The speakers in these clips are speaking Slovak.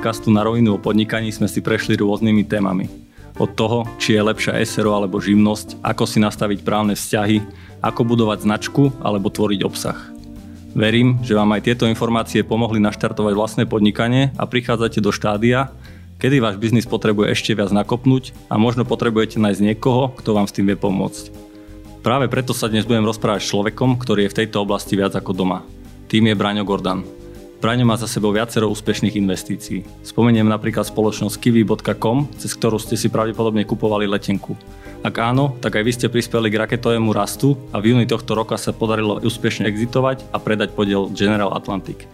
podcastu na rovinu o podnikaní sme si prešli rôznymi témami. Od toho, či je lepšia SRO alebo živnosť, ako si nastaviť právne vzťahy, ako budovať značku alebo tvoriť obsah. Verím, že vám aj tieto informácie pomohli naštartovať vlastné podnikanie a prichádzate do štádia, kedy váš biznis potrebuje ešte viac nakopnúť a možno potrebujete nájsť niekoho, kto vám s tým vie pomôcť. Práve preto sa dnes budem rozprávať s človekom, ktorý je v tejto oblasti viac ako doma. Tým je Braňo Gordan. Braňo má za sebou viacero úspešných investícií. Spomeniem napríklad spoločnosť kiwi.com, cez ktorú ste si pravdepodobne kupovali letenku. Ak áno, tak aj vy ste prispeli k raketovému rastu a v júni tohto roka sa podarilo úspešne exitovať a predať podiel General Atlantic.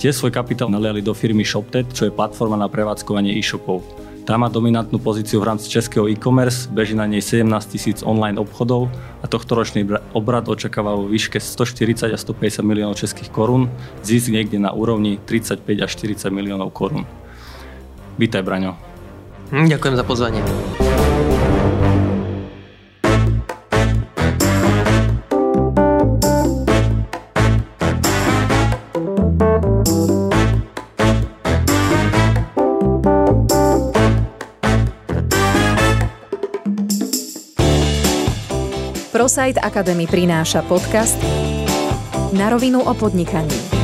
Tiež svoj kapitál naliali do firmy ShopTet, čo je platforma na prevádzkovanie e-shopov. Tá má dominantnú pozíciu v rámci českého e-commerce, beží na nej 17 tisíc online obchodov a tohto ročný obrad očakáva vo výške 140 a 150 miliónov českých korún, zisk niekde na úrovni 35 až 40 miliónov korún. Vítaj, Braňo. Hm, ďakujem za pozvanie. ProSite Academy prináša podcast Na rovinu o podnikaní.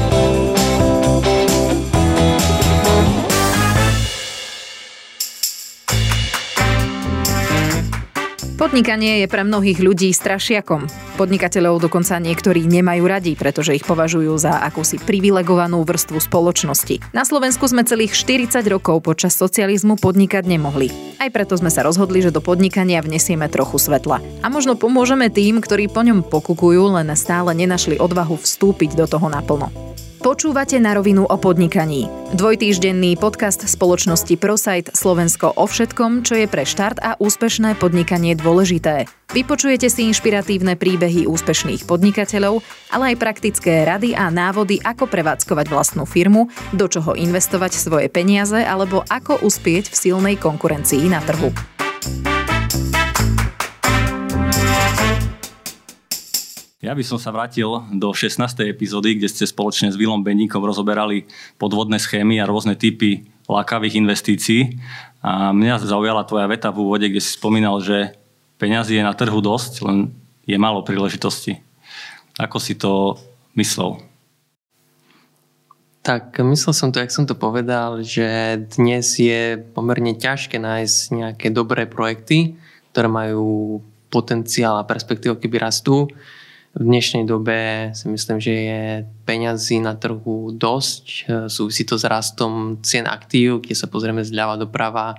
Podnikanie je pre mnohých ľudí strašiakom. Podnikateľov dokonca niektorí nemajú radi, pretože ich považujú za akúsi privilegovanú vrstvu spoločnosti. Na Slovensku sme celých 40 rokov počas socializmu podnikať nemohli. Aj preto sme sa rozhodli, že do podnikania vnesieme trochu svetla. A možno pomôžeme tým, ktorí po ňom pokukujú, len stále nenašli odvahu vstúpiť do toho naplno. Počúvate na rovinu o podnikaní. Dvojtýždenný podcast spoločnosti ProSite Slovensko o všetkom, čo je pre štart a úspešné podnikanie dôležité. Vypočujete si inšpiratívne príbehy úspešných podnikateľov, ale aj praktické rady a návody, ako prevádzkovať vlastnú firmu, do čoho investovať svoje peniaze alebo ako uspieť v silnej konkurencii na trhu. Ja by som sa vrátil do 16. epizódy, kde ste spoločne s Vilom Beníkom rozoberali podvodné schémy a rôzne typy lákavých investícií. A mňa zaujala tvoja veta v úvode, kde si spomínal, že peňazí je na trhu dosť, len je málo príležitosti. Ako si to myslel? Tak myslel som to, jak som to povedal, že dnes je pomerne ťažké nájsť nejaké dobré projekty, ktoré majú potenciál a perspektívu, keby rastú v dnešnej dobe si myslím, že je peňazí na trhu dosť. E, súvisí to s rastom cien aktív, keď sa pozrieme zľava doprava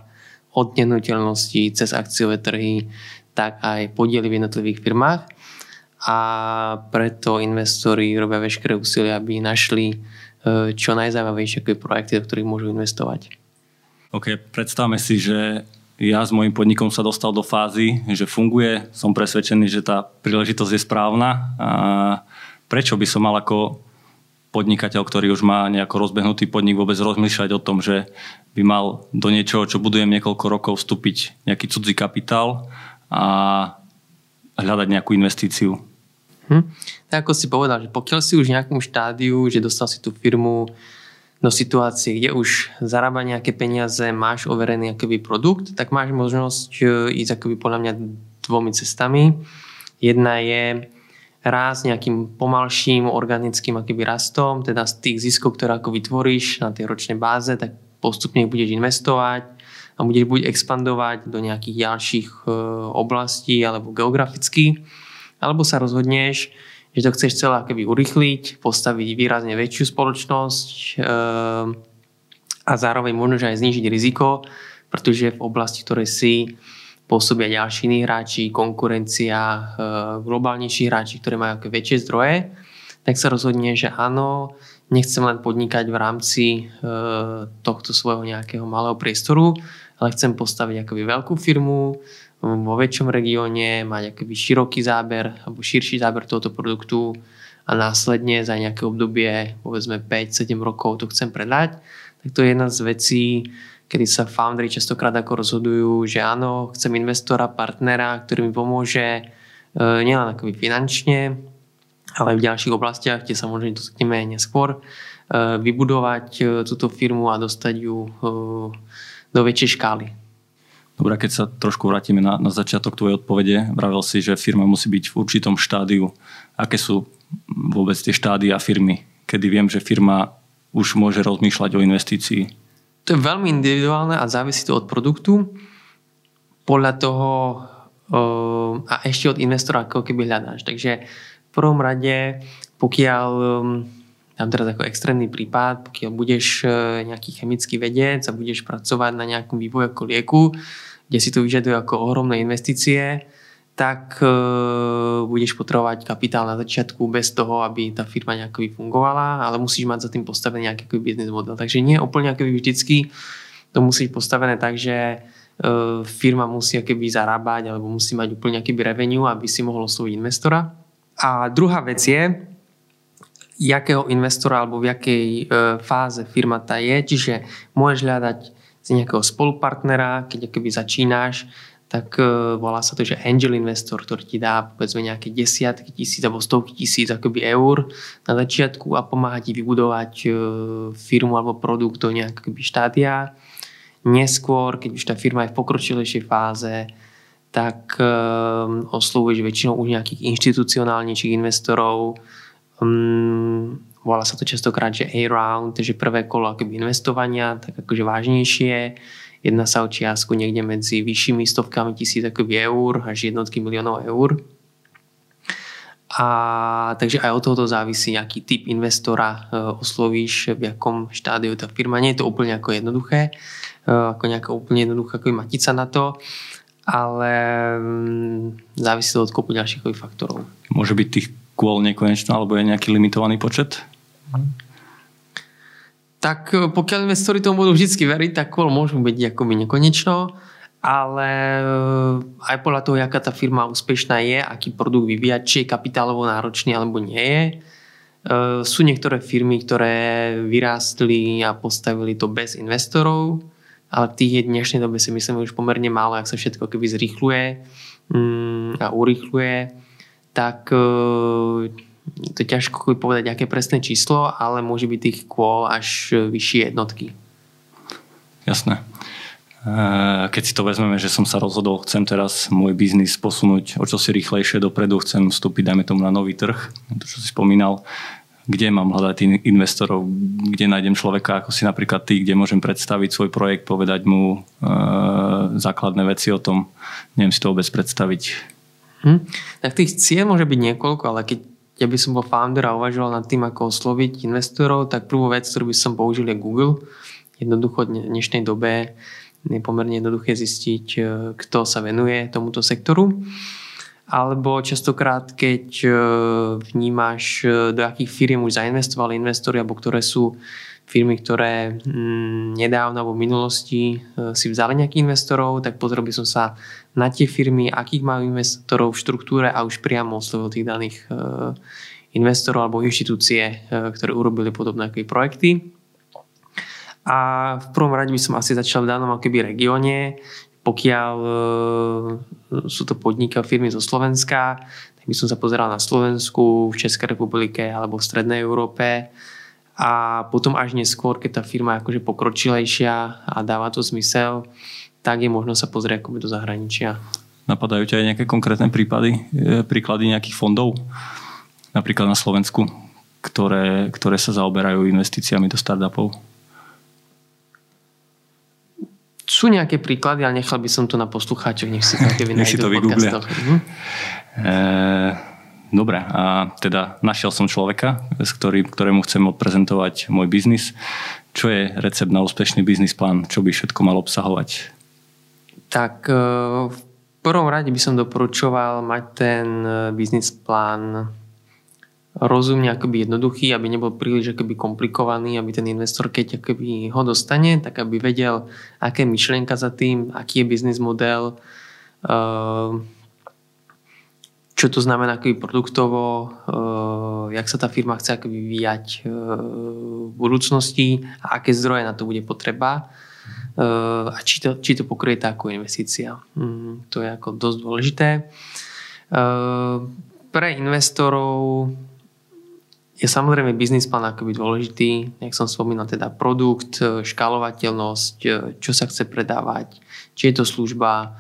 od nehnuteľností cez akciové trhy, tak aj podiely v jednotlivých firmách. A preto investori robia veškeré úsilie, aby našli e, čo najzaujímavejšie projekty, do ktorých môžu investovať. OK, predstavme si, že ja s mojim podnikom sa dostal do fázy, že funguje, som presvedčený, že tá príležitosť je správna. A prečo by som mal ako podnikateľ, ktorý už má nejako rozbehnutý podnik, vôbec rozmýšľať o tom, že by mal do niečoho, čo budujem niekoľko rokov, vstúpiť nejaký cudzí kapitál a hľadať nejakú investíciu. Hm. Tak ako si povedal, že pokiaľ si už v nejakom štádiu, že dostal si tú firmu do situácie, kde už zarába nejaké peniaze, máš overený akoby produkt, tak máš možnosť e, ísť akoby podľa mňa dvomi cestami. Jedna je raz nejakým pomalším organickým akoby rastom, teda z tých ziskov, ktoré ako vytvoríš na tej ročnej báze, tak postupne budeš investovať a budeš buď expandovať do nejakých ďalších e, oblastí alebo geograficky, alebo sa rozhodneš, že to chceš celé akoby urychliť, postaviť výrazne väčšiu spoločnosť ehm, a zároveň možno, aj znižiť riziko, pretože v oblasti, ktorej si pôsobia ďalší iní hráči, konkurencia, ehm, globálnejší hráči, ktorí majú väčšie zdroje, tak sa rozhodne, že áno, nechcem len podnikať v rámci ehm, tohto svojho nejakého malého priestoru, ale chcem postaviť akoby veľkú firmu, vo väčšom regióne, mať akoby široký záber alebo širší záber tohoto produktu a následne za nejaké obdobie, povedzme 5-7 rokov to chcem predať, tak to je jedna z vecí, kedy sa foundry častokrát ako rozhodujú, že áno, chcem investora, partnera, ktorý mi pomôže e, nielen akoby finančne, ale aj v ďalších oblastiach, kde sa možno dotkneme neskôr, vybudovať túto firmu a dostať ju do väčšej škály. Dobre, keď sa trošku vrátime na, na začiatok tvojej odpovede, vravel si, že firma musí byť v určitom štádiu. Aké sú vôbec tie štádia firmy, kedy viem, že firma už môže rozmýšľať o investícii? To je veľmi individuálne a závisí to od produktu. Podľa toho a ešte od investora ako keby hľadáš. Takže v prvom rade, pokiaľ dám teraz ako extrémny prípad, pokiaľ budeš e, nejaký chemický vedec a budeš pracovať na nejakom vývoji ako lieku, kde si to vyžaduje ako ohromné investície, tak e, budeš potrebovať kapitál na začiatku bez toho, aby tá firma nejako fungovala, ale musíš mať za tým postavený nejaký biznis model. Takže nie úplne ako vždycky to musí byť postavené tak, že e, firma musí akoby zarábať alebo musí mať úplne nejaký revenue, aby si mohol osloviť investora. A druhá vec je, jakého investora alebo v jakej e, fáze firma tá je, čiže môžeš hľadať z nejakého spolupartnera, keď akoby začínáš, tak uh, volá sa to, že angel investor, ktorý ti dá povedzme nejaké desiatky tisíc alebo stovky tisíc akoby eur na začiatku a pomáha ti vybudovať uh, firmu alebo produkt do nejakého štádia. Neskôr, keď už tá firma je v pokročilejšej fáze, tak uh, oslovuješ väčšinou už nejakých inštitucionálnejších investorov. Um, volá sa to častokrát, že A-round, takže prvé kolo akoby investovania, tak akože vážnejšie Jedná sa o čiastku niekde medzi vyššími stovkami tisíc akoby eur až jednotky miliónov eur. A takže aj od tohoto závisí, aký typ investora e, oslovíš, v jakom štádiu tá firma. Nie je to úplne ako jednoduché, e, ako nejaká úplne jednoduchá ako matica na to, ale mm, závisí to od kopu ďalších faktorov. Môže byť tých kôl nekonečno, alebo je nejaký limitovaný počet? Tak e, pokiaľ investori tomu budú vždy veriť, tak kol môžu byť akoby nekonečno, ale e, aj podľa toho, aká tá firma úspešná je, aký produkt vyvíja, či je kapitálovo náročný alebo nie je. E, sú niektoré firmy, ktoré vyrástli a postavili to bez investorov, ale tých je v dnešnej dobe si myslím už pomerne málo, ak sa všetko keby zrýchluje mm, a urýchluje, tak to je ťažko povedať, aké presné číslo, ale môže byť tých kôl až vyššie jednotky. Jasné. Keď si to vezmeme, že som sa rozhodol, chcem teraz môj biznis posunúť o čosi rýchlejšie dopredu, chcem vstúpiť, dajme tomu, na nový trh, to, čo si spomínal, kde mám hľadať investorov, kde nájdem človeka ako si napríklad ty, kde môžem predstaviť svoj projekt, povedať mu e, základné veci o tom. Neviem si to vôbec predstaviť. Hm. Tak tých cieľ môže byť niekoľko, ale keď ja by som bol founder a uvažoval nad tým, ako osloviť investorov, tak prvú vec, ktorú by som použil je Google. Jednoducho v dnešnej dobe je pomerne jednoduché zistiť, e, kto sa venuje tomuto sektoru. Alebo častokrát, keď e, vnímaš, e, do akých firiem už zainvestovali investori, alebo ktoré sú firmy, ktoré mm, nedávno alebo v minulosti e, si vzali nejakých investorov, tak pozrel by som sa na tie firmy, akých majú investorov v štruktúre a už priamo oslovil tých daných e, investorov alebo inštitúcie, e, ktoré urobili podobné projekty. A v prvom rade by som asi začal v danom akoby regióne, pokiaľ sú to podniky a firmy zo Slovenska, tak by som sa pozeral na Slovensku, v Českej republike alebo v Strednej Európe a potom až neskôr, keď tá firma je akože pokročilejšia a dáva to zmysel, tak je možno sa pozrieť akoby do zahraničia. Napadajú ťa aj nejaké konkrétne prípady, e, príklady nejakých fondov, napríklad na Slovensku, ktoré, ktoré sa zaoberajú investíciami do startupov? Sú nejaké príklady, ale nechal by som to na poslucháčov, nech si to nech si to vygooglia. Mhm. E, Dobre, a teda našiel som človeka, s ktorým, ktorému chcem odprezentovať môj biznis. Čo je recept na úspešný biznis plán? Čo by všetko mal obsahovať? Tak e, v prvom rade by som doporučoval mať ten e, biznis plán rozumne akoby jednoduchý, aby nebol príliš akoby komplikovaný, aby ten investor, keď akoby ho dostane, tak aby vedel, aké myšlienka za tým, aký je biznis model, uh, čo to znamená akoby produktovo, uh, jak sa tá firma chce akoby vyvíjať uh, v budúcnosti a aké zdroje na to bude potreba uh, a či to, či to pokrie tá ako investícia. Um, to je ako dosť dôležité. Pre investorov je samozrejme biznis plán akoby dôležitý, jak som spomínal, teda produkt, škálovateľnosť, čo sa chce predávať, či je to služba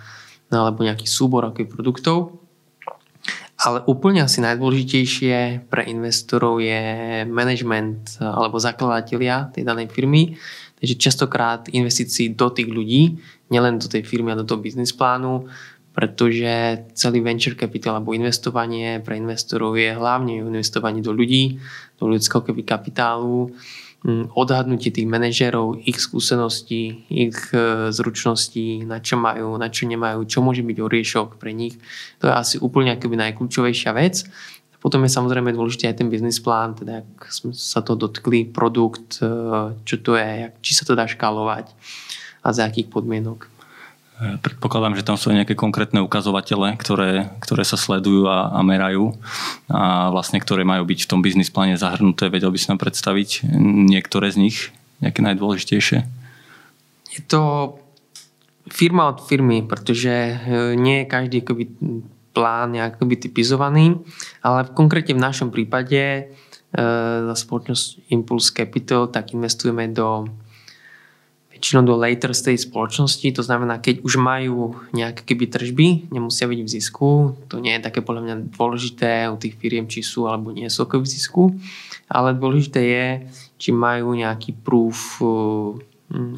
alebo nejaký súbor akoby produktov. Ale úplne asi najdôležitejšie pre investorov je management alebo zakladatelia tej danej firmy. Takže častokrát investícií do tých ľudí, nielen do tej firmy a do toho biznis plánu, pretože celý venture capital alebo investovanie pre investorov je hlavne investovanie do ľudí, do ľudského kapitálu, odhadnutie tých manažerov, ich skúseností, ich e, zručností, na čo majú, na čo nemajú, čo môže byť oriešok pre nich. To je asi úplne akoby najkľúčovejšia vec. Potom je samozrejme dôležitý aj ten biznis plán, teda ak sme sa to dotkli, produkt, e, čo to je, či sa to dá škálovať a za akých podmienok. Predpokladám, že tam sú nejaké konkrétne ukazovatele, ktoré, ktoré sa sledujú a, a merajú a vlastne ktoré majú byť v tom biznis pláne zahrnuté. Vedel by si nám predstaviť niektoré z nich, nejaké najdôležitejšie? Je to firma od firmy, pretože e, nie je každý akoby, plán nejaký typizovaný, ale konkrétne v našom prípade e, za spoločnosť Impulse Capital tak investujeme do väčšinou do later stage spoločnosti, to znamená, keď už majú nejaké keby tržby, nemusia byť v zisku, to nie je také podľa mňa dôležité u tých firiem, či sú alebo nie sú v zisku, ale dôležité je, či majú nejaký proof uh,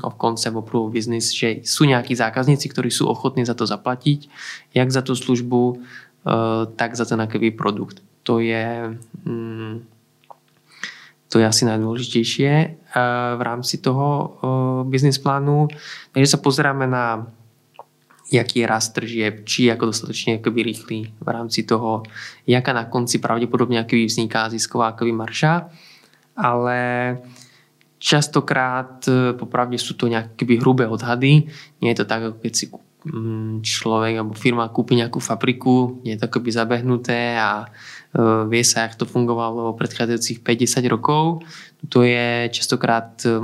of concept, of proof of business, že sú nejakí zákazníci, ktorí sú ochotní za to zaplatiť, jak za tú službu, uh, tak za ten aký produkt. To je um, to je asi najdôležitejšie eh, v rámci toho eh, biznis plánu. Takže sa pozeráme na jaký je rast tržieb, či ako dostatočne akoby rýchly v rámci toho, jaká na konci pravdepodobne akoby vzniká zisková akoby marša. Ale častokrát eh, popravde sú to nejaké hrubé odhady. Nie je to tak, ako keď si mm, človek alebo firma kúpi nejakú fabriku, je to akoby zabehnuté a Eh, vie sa, jak to fungovalo predchádzajúcich 50 rokov. To je častokrát eh,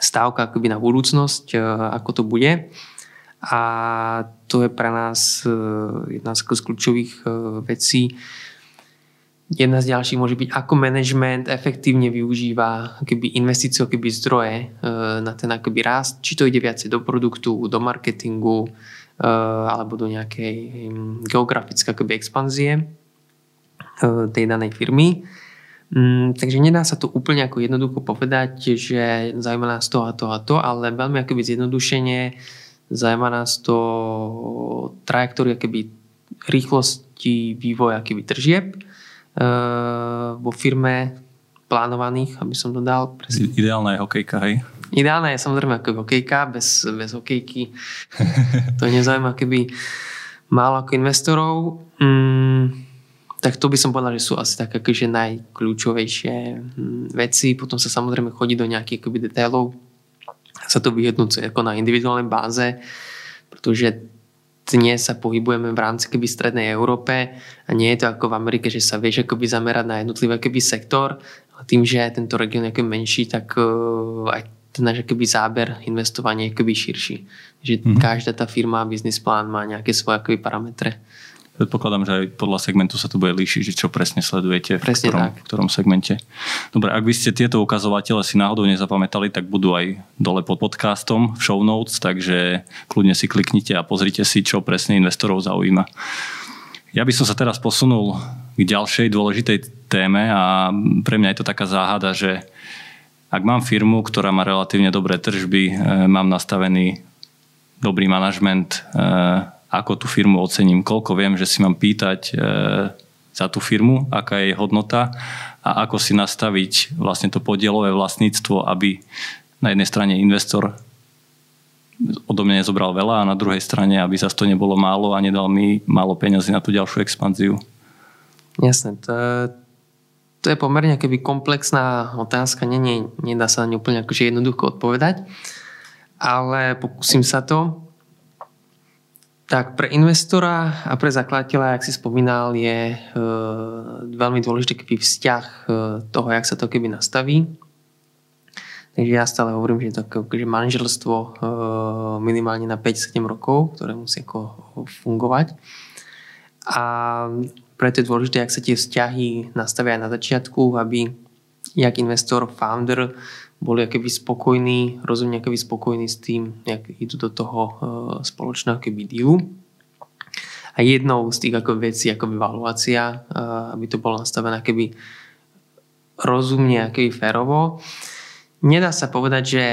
stávka akoby na budúcnosť, eh, ako to bude. A to je pre nás jedna z kľúčových vecí. Jedna z ďalších môže byť, ako management efektívne využíva akoby investíciu, akoby zdroje na ten akoby rast. Či to ide viacej do produktu, do marketingu alebo do nejakej hm, geografické akoby expanzie E, tej danej firmy. Mm, takže nedá sa to úplne ako jednoducho povedať, že zaujíma nás to a to a to, ale veľmi akoby zjednodušenie zaujíma nás to trajektória keby rýchlosti vývoja keby tržieb e, vo firme plánovaných, aby som dodal. Presne. Ideálna je hokejka, hej? Ideálna je samozrejme ako hokejka, bez, bez hokejky to nezaujíma keby málo ako investorov. Mm, tak to by som povedal, že sú asi také akože najkľúčovejšie hm, veci. Potom sa samozrejme chodí do nejakých akoby detailov. Sa to vyhodnúce ako na individuálnej báze, pretože dnes sa pohybujeme v rámci keby strednej Európe a nie je to ako v Amerike, že sa vieš akoby zamerať na jednotlivý keby sektor. A tým, že tento región je menší, tak uh, aj ten náš akoby záber investovania je akoby širší. Že mm-hmm. každá tá firma, biznis plán má nejaké svoje akoby parametre. Predpokladám, že aj podľa segmentu sa to bude líšiť, že čo presne sledujete presne v, ktorom, tak. v ktorom segmente. Dobre, ak by ste tieto ukazovatele si náhodou nezapamätali, tak budú aj dole pod podcastom v show notes, takže kľudne si kliknite a pozrite si, čo presne investorov zaujíma. Ja by som sa teraz posunul k ďalšej dôležitej téme a pre mňa je to taká záhada, že ak mám firmu, ktorá má relatívne dobré tržby, e, mám nastavený dobrý manažment, e, ako tú firmu ocením, koľko viem, že si mám pýtať e, za tú firmu, aká je jej hodnota a ako si nastaviť vlastne to podielové vlastníctvo, aby na jednej strane investor odo mňa nezobral veľa a na druhej strane, aby zase to nebolo málo a nedal mi málo peniazy na tú ďalšiu expanziu. Jasné, to, to je pomerne keby komplexná otázka, nie, nie, nedá sa na ňu úplne akože jednoducho odpovedať, ale pokúsim sa to. Tak pre investora a pre zakladateľa, jak si spomínal, je e, veľmi dôležitý keby vzťah e, toho, jak sa to keby nastaví. Takže ja stále hovorím, že to akože manželstvo e, minimálne na 5-7 rokov, ktoré musí ako fungovať. A preto je dôležité, ak sa tie vzťahy nastavia aj na začiatku, aby jak investor, founder boli akoby spokojní, rozumne akoby spokojní s tým, jak idú do toho uh, spoločného akoby dealu. A jednou z tých ako vecí ako valuácia, uh, aby to bolo nastavené akoby rozumne, akoby férovo. Nedá sa povedať, že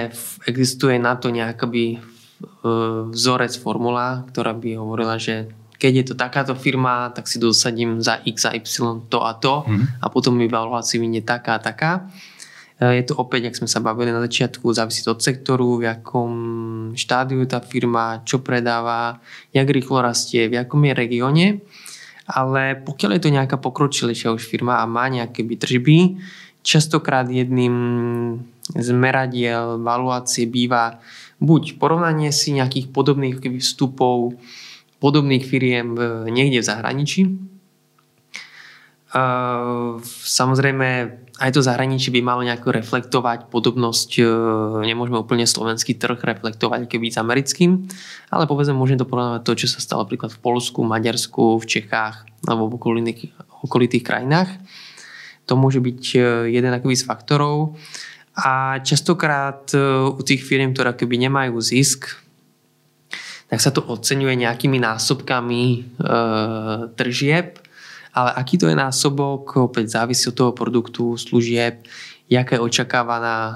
existuje na to nejaký uh, vzorec formula, ktorá by hovorila, že keď je to takáto firma, tak si dosadím za x a y to a to mm. a potom mi valuácia vyjde taká a taká. E, je to opäť, ak sme sa bavili na začiatku, závisí od sektoru, v akom štádiu tá firma, čo predáva, jak rýchlo rastie, v akom je regióne. Ale pokiaľ je to nejaká pokročilejšia už firma a má nejaké tržby, častokrát jedným z meradiel valuácie býva buď porovnanie si nejakých podobných vstupov podobných firiem niekde v zahraničí. Samozrejme, aj to zahraničí by malo nejako reflektovať podobnosť, e, nemôžeme úplne slovenský trh reflektovať keby s americkým, ale povedzme, môžeme to porovnať to, čo sa stalo napríklad v Polsku, Maďarsku, v Čechách alebo v okolitých, okolitých krajinách. To môže byť e, jeden z faktorov. A častokrát e, u tých firiem, ktoré keby nemajú zisk, tak sa to oceňuje nejakými násobkami e, tržieb, ale aký to je násobok, opäť závisí od toho produktu, služieb, jaká je očakávaná e,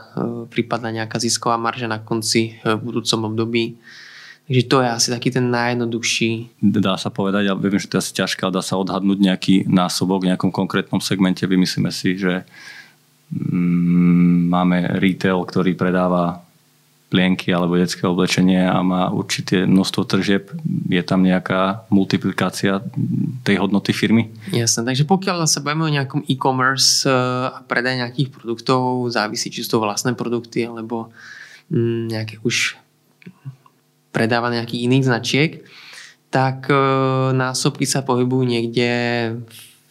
prípadná nejaká zisková marža na konci v budúcom období. Takže to je asi taký ten najjednoduchší. Dá sa povedať, ja viem, že to je asi ťažké, ale dá sa odhadnúť nejaký násobok v nejakom konkrétnom segmente. Vymyslíme si, že mm, máme retail, ktorý predáva plienky alebo detské oblečenie a má určité množstvo tržieb, je tam nejaká multiplikácia tej hodnoty firmy? Jasné, takže pokiaľ sa bavíme o nejakom e-commerce eh, a predaj nejakých produktov, závisí či sú to vlastné produkty alebo mm, nejaké už predáva nejakých iných značiek, tak eh, násobky sa pohybujú niekde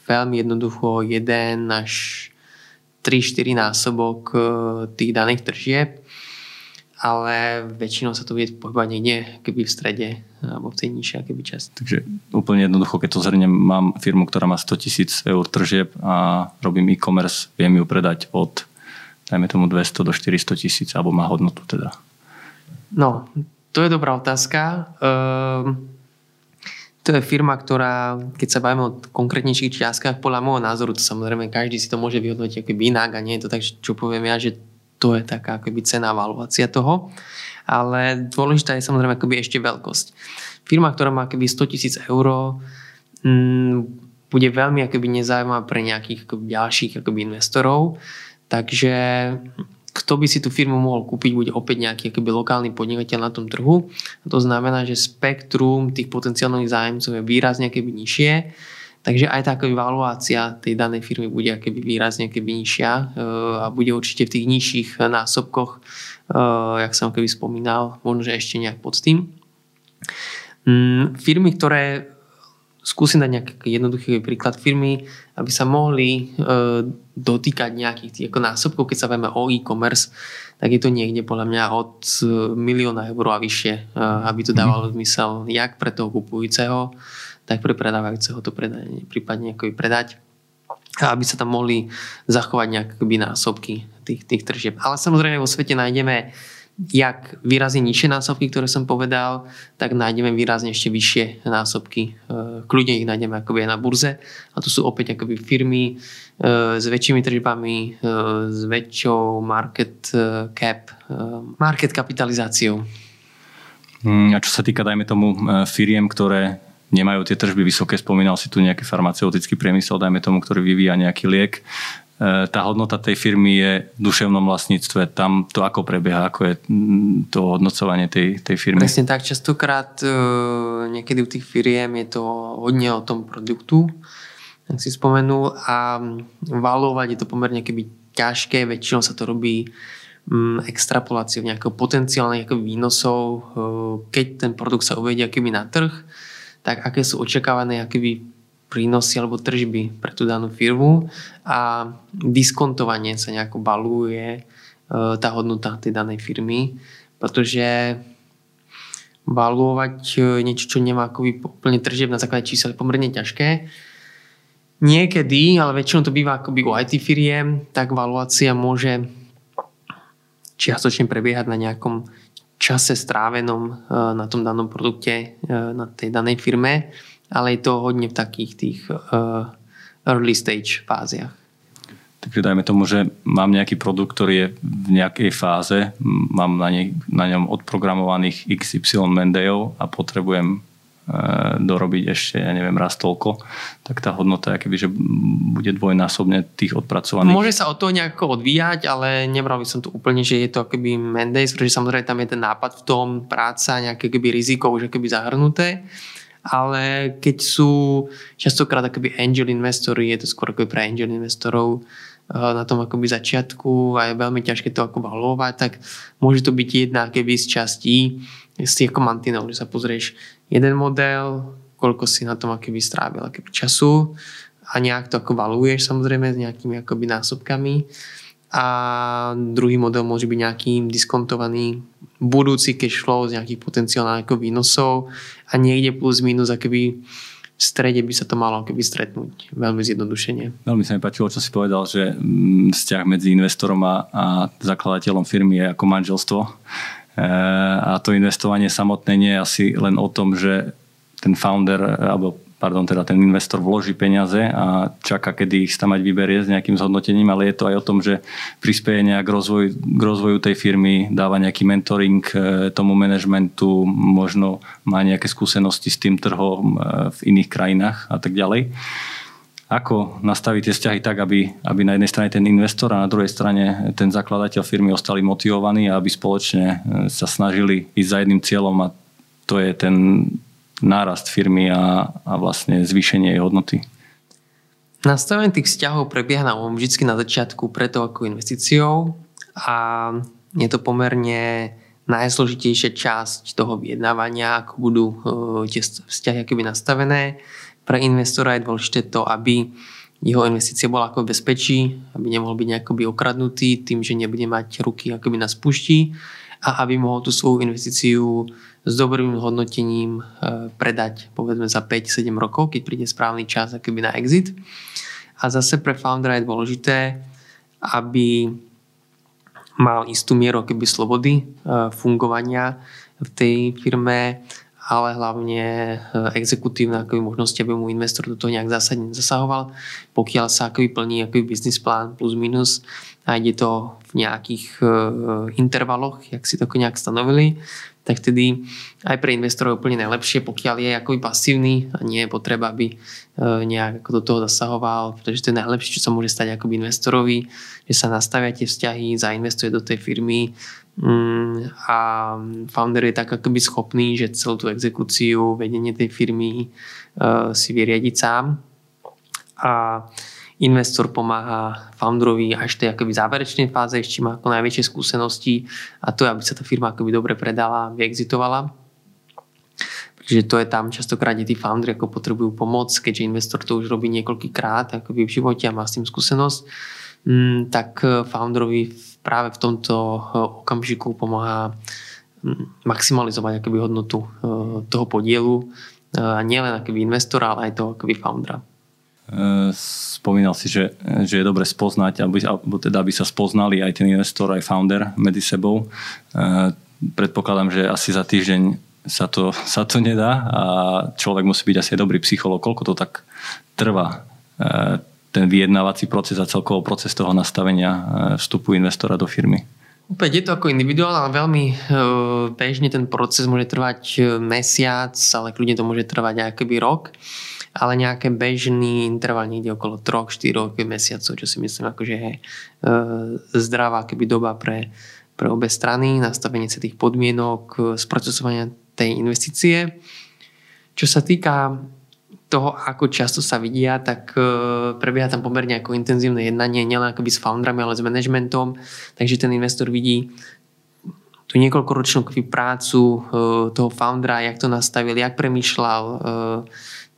veľmi jednoducho 1 až 3-4 násobok eh, tých daných tržieb ale väčšinou sa to vie pohybovať niekde keby v strede alebo v tej nižšej keby časti. Takže úplne jednoducho, keď to zhrnem, mám firmu, ktorá má 100 tisíc eur tržieb a robím e-commerce, viem ju predať od dajme tomu 200 do 400 tisíc alebo má hodnotu teda. No, to je dobrá otázka. Um, to je firma, ktorá, keď sa bavíme o konkrétnejších čiastkách, podľa môjho názoru, to samozrejme každý si to môže vyhodnotiť akoby inak a nie je to tak, čo poviem ja, že to je taká akoby cená valuácia toho. Ale dôležitá je samozrejme akoby ešte veľkosť. Firma, ktorá má akoby 100 tisíc eur, mm, bude veľmi akoby nezaujímavá pre nejakých akoby ďalších akoby investorov. Takže kto by si tú firmu mohol kúpiť, bude opäť nejaký akoby lokálny podnikateľ na tom trhu. A to znamená, že spektrum tých potenciálnych zájemcov je výrazne akoby nižšie Takže aj tá valuácia tej danej firmy bude akoby výrazne keby nižšia e, a bude určite v tých nižších násobkoch, e, jak som keby spomínal, možno že ešte nejak pod tým. Mm, firmy, ktoré skúsim dať nejaký jednoduchý príklad firmy, aby sa mohli e, dotýkať nejakých tých ako násobkov, keď sa vieme o e-commerce, tak je to niekde podľa mňa od milióna eur a vyššie, aby to dávalo zmysel jak pre toho kupujúceho, tak pre predávajúceho to predanie, prípadne ako predať aby sa tam mohli zachovať nejaké násobky tých, tých tržieb. Ale samozrejme vo svete nájdeme jak výrazne nižšie násobky, ktoré som povedal, tak nájdeme výrazne ešte vyššie násobky. E, kľudne ich nájdeme akoby aj na burze. A to sú opäť akoby firmy e, s väčšími tržbami, e, s väčšou market cap, market kapitalizáciou. Mm, a čo sa týka, dajme tomu, firiem, ktoré nemajú tie tržby vysoké. Spomínal si tu nejaký farmaceutický priemysel, dajme tomu, ktorý vyvíja nejaký liek. E, tá hodnota tej firmy je v duševnom vlastníctve. Tam to ako prebieha, ako je to hodnocovanie tej, tej firmy? Presne tak, častokrát e, niekedy u tých firiem je to hodne o tom produktu, ak si spomenul, a valovať je to pomerne keby ťažké, väčšinou sa to robí extrapoláciou nejakého potenciálnych výnosov, e, keď ten produkt sa uvedie keby na trh tak aké sú očakávané akéby prínosy alebo tržby pre tú danú firmu a diskontovanie sa nejako baluje e, tá hodnota tej danej firmy, pretože valuovať niečo, čo nemá akoby úplne tržieb na základe čísel, je pomerne ťažké. Niekedy, ale väčšinou to býva akoby u IT firiem, tak valuácia môže čiastočne prebiehať na nejakom čase strávenom na tom danom produkte, na tej danej firme, ale je to hodne v takých tých early stage fáziach. Takže dajme tomu, že mám nejaký produkt, ktorý je v nejakej fáze, mám na, nej, na ňom odprogramovaných XY mendejov a potrebujem dorobiť ešte, ja neviem, raz toľko, tak tá hodnota je že bude dvojnásobne tých odpracovaných. Môže sa od toho nejako odvíjať, ale nebral by som to úplne, že je to akoby Mendays, pretože samozrejme tam je ten nápad v tom, práca, nejaké keby riziko už akoby zahrnuté ale keď sú častokrát akoby angel investory, je to skôr ako pre angel investorov eh, na tom akoby začiatku a je veľmi ťažké to ako valovať, tak môže to byť jedna keby z častí z tých ako mantinel, že sa pozrieš jeden model, koľko si na tom akoby strávil akoby času a nejak to ako valuješ samozrejme s nejakými akoby násobkami a druhý model môže byť nejaký diskontovaný budúci cash flow z nejakých potenciálnych výnosov a niekde plus minus akoby v strede by sa to malo keby stretnúť. Veľmi zjednodušene. Veľmi sa mi páčilo, čo si povedal, že mm, vzťah medzi investorom a, a zakladateľom firmy je ako manželstvo. E, a to investovanie samotné nie je asi len o tom, že ten founder alebo pardon, teda ten investor vloží peniaze a čaká, kedy ich tam mať vyberie s nejakým zhodnotením, ale je to aj o tom, že prispieje nejak k rozvoju, k rozvoju tej firmy, dáva nejaký mentoring e, tomu manažmentu, možno má nejaké skúsenosti s tým trhom e, v iných krajinách a tak ďalej. Ako nastaviť tie vzťahy tak, aby, aby na jednej strane ten investor a na druhej strane ten zakladateľ firmy ostali motivovaní a aby spoločne e, sa snažili ísť za jedným cieľom a to je ten nárast firmy a, a vlastne zvýšenie jej hodnoty. Nastavenie tých vzťahov prebieha na vždy na začiatku preto ako investíciou a je to pomerne najzložitejšia časť toho vyjednávania, ako budú uh, tie vzťahy akoby nastavené. Pre investora je dôležité to, aby jeho investícia bola ako bezpečí, aby nemohol byť nejakoby okradnutý tým, že nebude mať ruky akoby na spušti a aby mohol tú svoju investíciu s dobrým hodnotením e, predať povedzme za 5-7 rokov, keď príde správny čas akoby na exit. A zase pre foundera je dôležité, aby mal istú mieru akoby slobody e, fungovania v tej firme, ale hlavne e, exekutívne akoby možnosti, aby mu investor do toho nejak zásadne zasahoval. Pokiaľ sa akoby plní akoby business plán plus minus a ide to v nejakých intervaloch, jak si to nejak stanovili, tak vtedy aj pre investorov úplne najlepšie, pokiaľ je akoby pasívny a nie je potreba, aby e, nejak ako do toho zasahoval, pretože to je najlepšie, čo sa môže stať akoby investorovi, že sa nastavia tie vzťahy, zainvestuje do tej firmy mm, a founder je tak akoby schopný, že celú tú exekúciu, vedenie tej firmy e, si vyriadiť sám. A investor pomáha founderovi až tej akoby záverečnej fáze, ešte má ako najväčšie skúsenosti a to je, aby sa tá firma akoby dobre predala, vyexitovala. Pretože to je tam častokrát, kde tí foundry ako potrebujú pomoc, keďže investor to už robí niekoľkýkrát akoby v živote a má s tým skúsenosť, mm, tak founderovi práve v tomto eh, okamžiku pomáha mm, maximalizovať akoby hodnotu eh, toho podielu eh, a nielen akoby investora, ale aj toho akoby foundera. Spomínal si, že, že je dobre spoznať, aby, alebo teda aby sa spoznali aj ten investor, aj founder medzi sebou. Predpokladám, že asi za týždeň sa to, sa to nedá a človek musí byť asi dobrý psycholog. Koľko to tak trvá ten vyjednávací proces a celkovo proces toho nastavenia vstupu investora do firmy? Opäť je to ako individuál, ale veľmi bežne ten proces môže trvať mesiac, ale kľudne to môže trvať aj rok ale nejaké bežný interval niekde okolo 3-4 mesiacov, čo si myslím akože je e, zdravá keby doba pre, pre obe strany, nastavenie sa tých podmienok, e, sprocesovania tej investície. Čo sa týka toho, ako často sa vidia, tak e, prebieha tam pomerne ako intenzívne jednanie, nielen akoby s foundrami, ale s managementom, takže ten investor vidí tú niekoľkoročnú prácu toho foundera, jak to nastavil, jak premýšľal,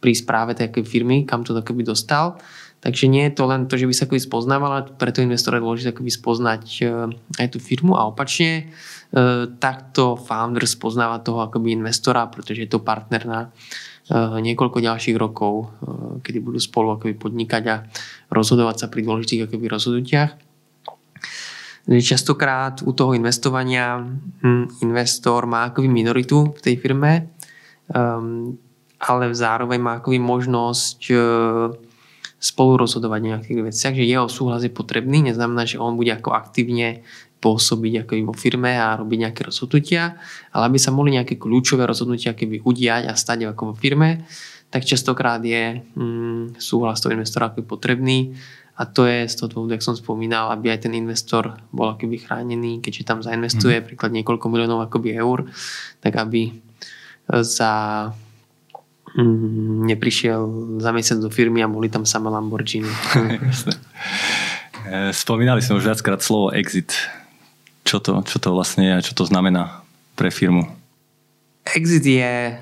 e, pri správe tej firmy, kam to by dostal. Takže nie je to len to, že by sa akoby spoznávala, preto investora je dôležité akoby spoznať aj tú firmu a opačne takto founder spoznáva toho akoby investora, pretože je to partner na niekoľko ďalších rokov, kedy budú spolu akoby podnikať a rozhodovať sa pri dôležitých akoby rozhodnutiach. Častokrát u toho investovania hm, investor má akoby minoritu v tej firme, um, ale zároveň má akoby možnosť uh, spolu rozhodovať o nejakých veciach, že jeho súhlas je potrebný, neznamená, že on bude ako aktívne pôsobiť ako vo firme a robiť nejaké rozhodnutia, ale aby sa mohli nejaké kľúčové rozhodnutia keby udiať a stať ako vo firme, tak častokrát je mm, súhlas toho investora ako potrebný a to je z toho dôvodu, jak som spomínal, aby aj ten investor bol akoby chránený, keďže tam zainvestuje mm. príklad niekoľko miliónov akoby eur, tak aby za mm, neprišiel za mesiac do firmy a boli tam samé Lamborghini. E, spomínali sme už viackrát slovo exit. Čo to, čo to vlastne je a čo to znamená pre firmu? Exit je e,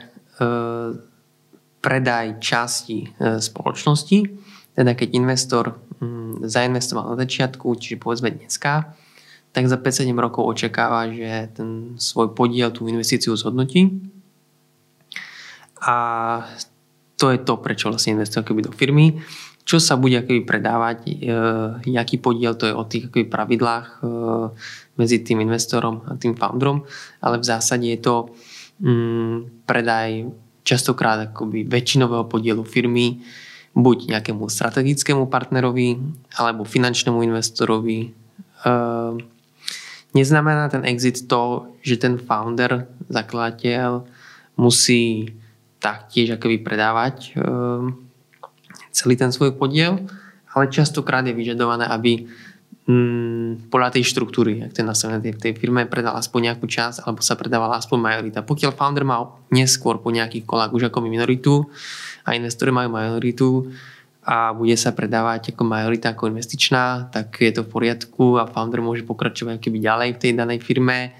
predaj časti e, spoločnosti. Teda keď investor Mm, zainvestoval na začiatku, čiže povedzme dneska, tak za 5-7 rokov očakáva, že ten svoj podiel, tú investíciu zhodnotí. A to je to, prečo vlastne investuje akoby do firmy. Čo sa bude akoby predávať, e, jaký podiel, to je o tých akoby pravidlách e, medzi tým investorom a tým founderom, ale v zásade je to mm, predaj častokrát akoby väčšinového podielu firmy, buď nejakému strategickému partnerovi alebo finančnému investorovi. Ehm, neznamená ten exit to, že ten founder, zakladateľ musí taktiež akoby predávať ehm, celý ten svoj podiel, ale častokrát je vyžadované, aby mm, podľa tej štruktúry, ak to je nastavené v tej firme, predal aspoň nejakú časť alebo sa predávala aspoň majorita. Pokiaľ founder mal neskôr po nejakých kolách už ako minoritu, a investori majú majoritu a bude sa predávať ako majorita, ako investičná, tak je to v poriadku a founder môže pokračovať keby ďalej v tej danej firme,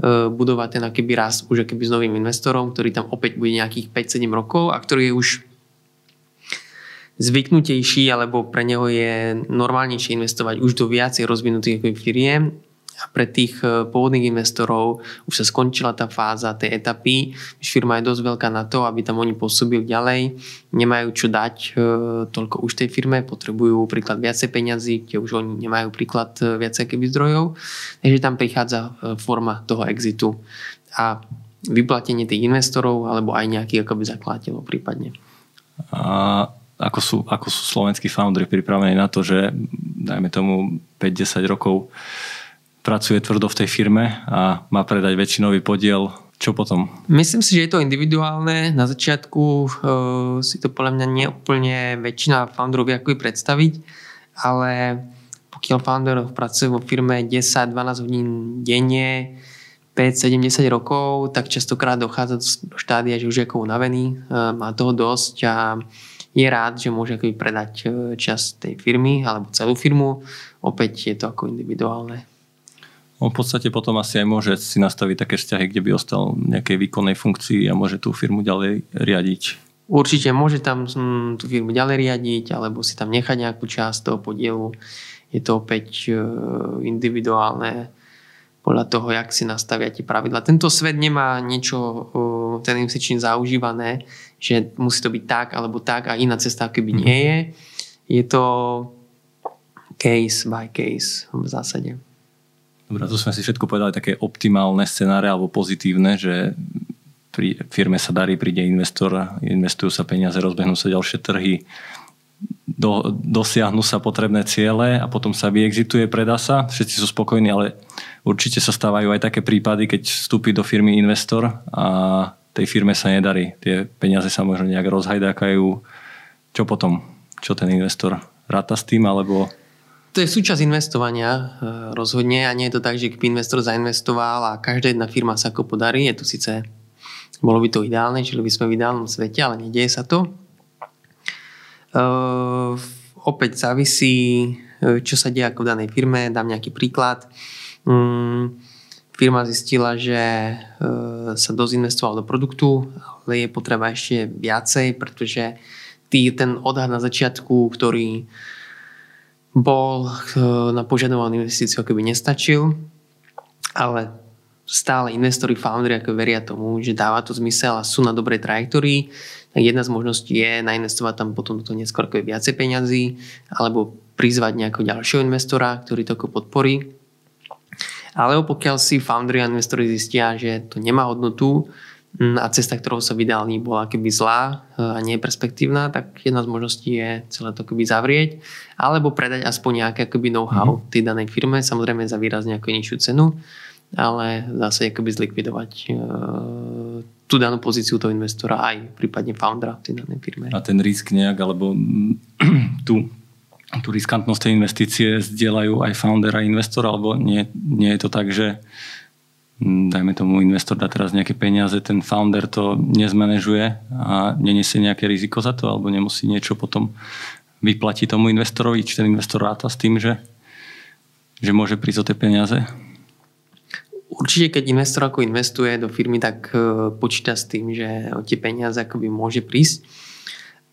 budovať ten akýby raz už akýby s novým investorom, ktorý tam opäť bude nejakých 5-7 rokov a ktorý je už zvyknutejší alebo pre neho je normálnejšie investovať už do viacej rozvinutých firiem a pre tých e, pôvodných investorov už sa skončila tá fáza tej etapy. Už firma je dosť veľká na to, aby tam oni pôsobili ďalej. Nemajú čo dať e, toľko už tej firme, potrebujú príklad viacej peňazí, kde už oni nemajú príklad e, viacej keby zdrojov. Takže tam prichádza forma toho exitu a vyplatenie tých investorov alebo aj nejakých akoby zakladateľov prípadne. A ako sú, ako sú slovenskí foundry pripravení na to, že dajme tomu 5-10 rokov pracuje tvrdo v tej firme a má predať väčšinový podiel, čo potom? Myslím si, že je to individuálne. Na začiatku uh, si to podľa mňa neúplne väčšina founderov vie ako predstaviť, ale pokiaľ founder pracuje vo firme 10-12 hodín denne, 5, 70 rokov, tak častokrát dochádza do štádia, že už je ako unavený, uh, má toho dosť a je rád, že môže akoby predať e, časť tej firmy alebo celú firmu. Opäť je to ako individuálne. On v podstate potom asi aj môže si nastaviť také vzťahy, kde by ostal v nejakej výkonnej funkcii a môže tú firmu ďalej riadiť. Určite môže tam hm, tú firmu ďalej riadiť alebo si tam nechať nejakú časť toho podielu. Je to opäť e, individuálne podľa toho, jak si nastavia tie pravidla. Tento svet nemá niečo e, ten investičný zaužívané, že musí to byť tak alebo tak a iná cesta keby nie je. Je to case by case v zásade. Dobre, to sme si všetko povedali také optimálne scenáre alebo pozitívne, že pri firme sa darí, príde investor, investujú sa peniaze, rozbehnú sa ďalšie trhy, do, dosiahnu sa potrebné ciele a potom sa vyexituje, predá sa, všetci sú spokojní, ale určite sa stávajú aj také prípady, keď vstúpi do firmy investor a tej firme sa nedarí. Tie peniaze sa možno nejak rozhajdákajú. Čo potom? Čo ten investor? Ráta s tým, alebo to je súčasť investovania e, rozhodne a nie je to tak, že keby investor zainvestoval a každá jedna firma sa ako podarí. Je to síce, bolo by to ideálne, žili by sme v ideálnom svete, ale nedieje sa to. Uh, opäť závisí, e, čo sa deje ako v danej firme. Dám nejaký príklad. Um, firma zistila, že uh, sa dosť investovala do produktu, ale je potreba ešte viacej, pretože tý, ten odhad na začiatku, ktorý bol na požadovanú investíciu, akoby nestačil, ale stále investori, foundry ako veria tomu, že dáva to zmysel a sú na dobrej trajektórii, tak jedna z možností je nainvestovať tam potom do toho neskôr ako viacej peňazí alebo prizvať nejakého ďalšieho investora, ktorý to ako podporí. Alebo pokiaľ si foundry a investori zistia, že to nemá hodnotu a cesta, ktorou sa vydali, bola keby zlá e, a nie je perspektívna, tak jedna z možností je celé to keby zavrieť alebo predať aspoň nejaké akoby know-how mm-hmm. tej danej firme, samozrejme za výrazne ako nižšiu cenu ale zase akoby zlikvidovať e, tú danú pozíciu toho investora aj prípadne foundera v tej danej firme. A ten risk nejak, alebo tú, tú riskantnosť tej investície zdieľajú aj founder a investor, alebo nie, nie je to tak, že dajme tomu investor dá teraz nejaké peniaze, ten founder to nezmanežuje a neniesie nejaké riziko za to, alebo nemusí niečo potom vyplatiť tomu investorovi, či ten investor ráta s tým, že, že môže prísť o tie peniaze? Určite, keď investor ako investuje do firmy, tak e, počíta s tým, že o tie peniaze akoby môže prísť.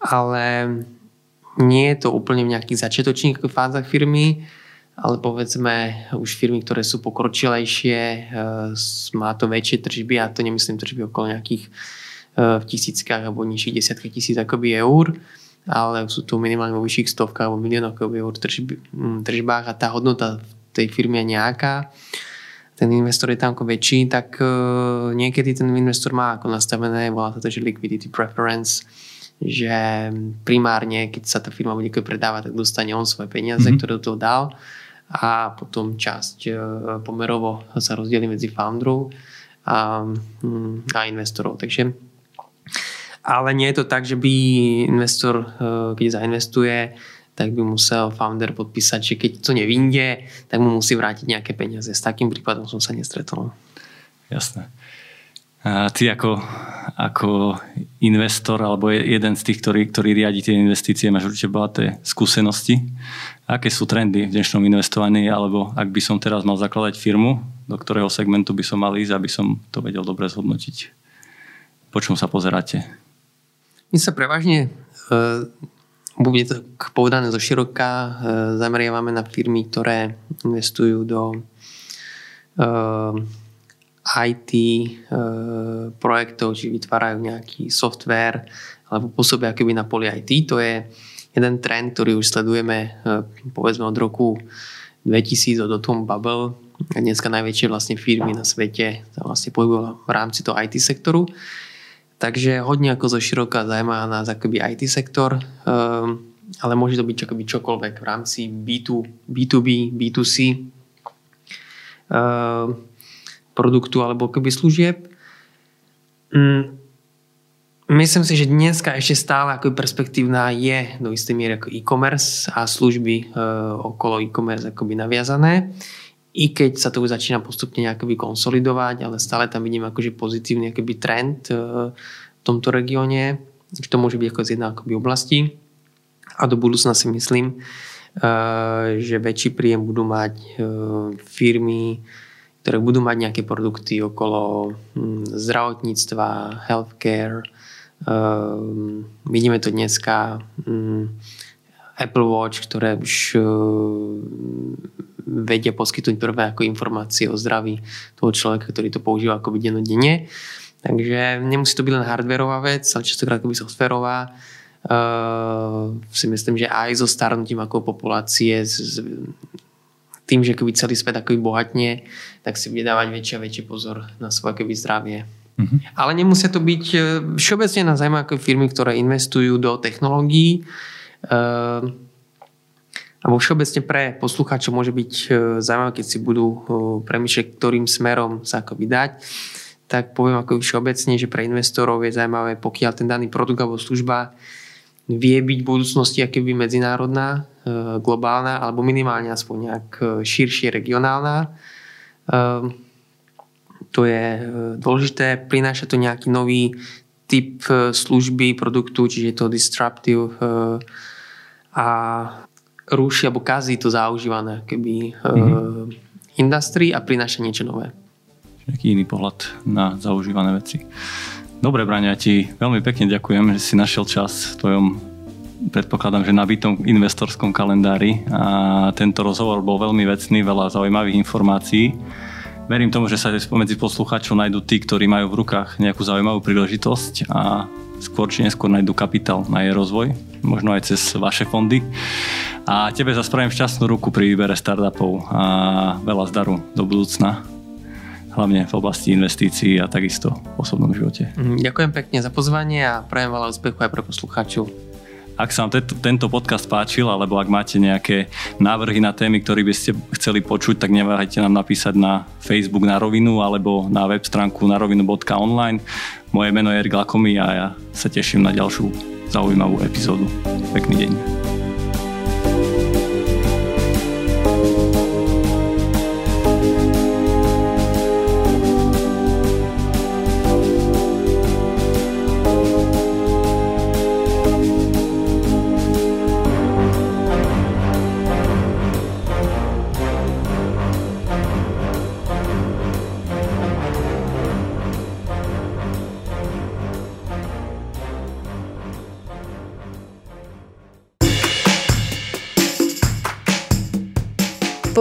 Ale nie je to úplne v nejakých začiatočných fázach firmy, ale povedzme už firmy, ktoré sú pokročilejšie, e, má to väčšie tržby a to nemyslím tržby okolo nejakých e, v tisíckach alebo nižších desiatkách tisíc akoby eur, ale sú to minimálne vo vyšších stovkách alebo miliónoch eur tržby, tržbách a tá hodnota tej firmy je nejaká ten investor je tam ako väčší, tak uh, niekedy ten investor má ako nastavené, volá sa to, že liquidity preference, že primárne, keď sa tá firma bude predávať, tak dostane on svoje peniaze, mm-hmm. ktoré do toho dal a potom časť uh, pomerovo sa rozdelí medzi founderov a, um, a investorov. Takže ale nie je to tak, že by investor, uh, keď zainvestuje, tak by musel founder podpísať, že keď to nevinde, tak mu musí vrátiť nejaké peniaze. S takým prípadom som sa nestretol. Jasné. A ty ako, ako investor alebo jeden z tých, ktorý, ktorý riadi tie investície, máš určite bohaté skúsenosti. Aké sú trendy v dnešnom investovaní alebo ak by som teraz mal zakladať firmu, do ktorého segmentu by som mal ísť, aby som to vedel dobre zhodnotiť? Po čom sa pozeráte? My sa prevažne bude to povedané zo široka. E, zameriavame na firmy, ktoré investujú do e, IT e, projektov, či vytvárajú nejaký software alebo pôsobia akoby na poli IT. To je jeden trend, ktorý už sledujeme uh, povedzme od roku 2000 od Tom Bubble. Dneska najväčšie vlastne firmy na svete sa vlastne pohybujú v rámci toho IT sektoru. Takže hodne ako zo široka zaujíma nás akoby IT sektor, um, ale môže to byť akoby čokoľvek v rámci B2, B2B, B2C uh, produktu alebo akoby služieb. Um, myslím si, že dneska ešte stále ako perspektívna je do istej miery ako e-commerce a služby uh, okolo e-commerce akoby naviazané i keď sa to už začína postupne nejakoby konsolidovať, ale stále tam vidím akože pozitívny akoby trend e, v tomto regióne, to môže byť ako z jednej akoby oblasti a do budúcna si myslím, e, že väčší príjem budú mať e, firmy, ktoré budú mať nejaké produkty okolo hm, zdravotníctva, healthcare. Vidíme to dneska hm, Apple Watch, ktoré už vedia poskytnúť prvé ako informácie o zdraví toho človeka, ktorý to používa ako dennodenne. Takže nemusí to byť len hardwareová vec, ale častokrát akoby softwarová. Uh, si myslím, že aj so starnutím ako populácie s, tým, že keby celý svet akoby bohatne, tak si bude dávať väčší a väčší pozor na svoje akoby zdravie. Mm-hmm. Ale nemusia to byť e, všeobecne na zaujímavé firmy, ktoré investujú do technológií. Uh, a vo všeobecne pre poslucháčov môže byť e, zaujímavé, keď si budú e, premýšľať, ktorým smerom sa ako vydať, tak poviem ako všeobecne, že pre investorov je zaujímavé, pokiaľ ten daný produkt alebo služba vie byť v budúcnosti akéby medzinárodná, e, globálna, alebo minimálne aspoň nejak širšie regionálna. To je dôležité, prináša to nejaký nový typ služby, produktu, čiže je to disruptive a ruší alebo kazí to zaužívané keby mm-hmm. industry a prináša niečo nové. Taký iný pohľad na zaužívané veci. Dobre, Braňa, ti veľmi pekne ďakujem, že si našiel čas v tvojom predpokladám, že nabitom investorskom kalendári a tento rozhovor bol veľmi vecný, veľa zaujímavých informácií. Verím tomu, že sa medzi poslucháčov nájdú tí, ktorí majú v rukách nejakú zaujímavú príležitosť a skôr či neskôr nájdú kapitál na jej rozvoj, možno aj cez vaše fondy. A tebe sa spravím šťastnú ruku pri výbere startupov a veľa zdaru do budúcna hlavne v oblasti investícií a takisto v osobnom živote. Mhm, ďakujem pekne za pozvanie a prajem veľa úspechu aj pre poslucháčov. Ak sa vám tento, tento podcast páčil, alebo ak máte nejaké návrhy na témy, ktoré by ste chceli počuť, tak neváhajte nám napísať na Facebook na rovinu alebo na web stránku narovinu.online. Moje meno je Erik Lakomi a ja sa teším na ďalšiu zaujímavú epizódu. Pekný deň.